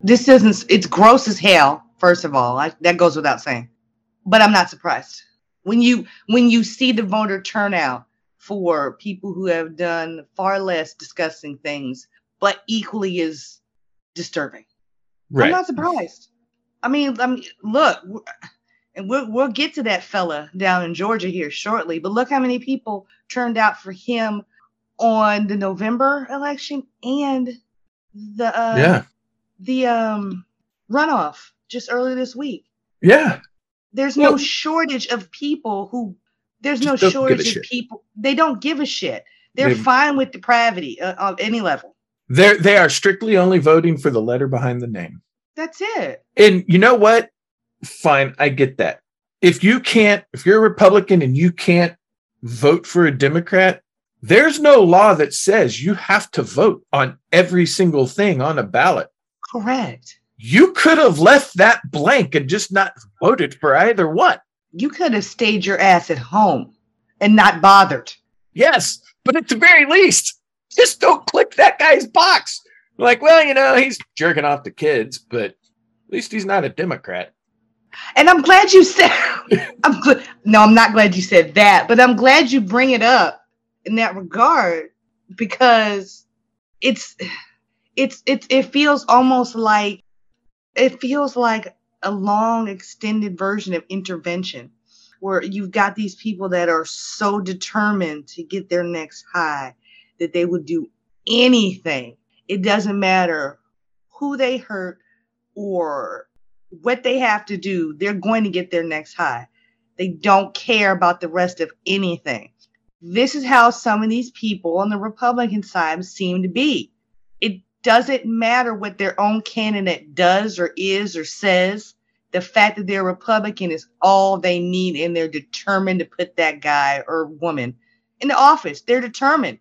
This isn't, it's gross as hell, first of all. I, that goes without saying. But I'm not surprised. When you when you see the voter turnout for people who have done far less disgusting things, but equally as disturbing. Right. I'm not surprised. I mean, I mean, look, and we'll we'll get to that fella down in Georgia here shortly. But look how many people turned out for him on the November election and the uh, yeah. the um runoff just earlier this week. Yeah. There's no shortage of people who. There's no don't give a shortage of people. They don't give a shit. They're They- fine with depravity uh, of any level. They're they are strictly only voting for the letter behind the name. That's it. And you know what? Fine, I get that. If you can't, if you're a Republican and you can't vote for a Democrat, there's no law that says you have to vote on every single thing on a ballot. Correct. You could have left that blank and just not voted for either one. You could have stayed your ass at home and not bothered. Yes, but at the very least, just don't click that guy's box. Like, well, you know, he's jerking off the kids, but at least he's not a Democrat. And I'm glad you said. I'm good. No, I'm not glad you said that, but I'm glad you bring it up in that regard because it's it's it's it feels almost like it feels like a long extended version of intervention where you've got these people that are so determined to get their next high that they would do anything it doesn't matter who they hurt or what they have to do they're going to get their next high they don't care about the rest of anything this is how some of these people on the republican side seem to be it doesn't matter what their own candidate does or is or says. The fact that they're Republican is all they need, and they're determined to put that guy or woman in the office. They're determined.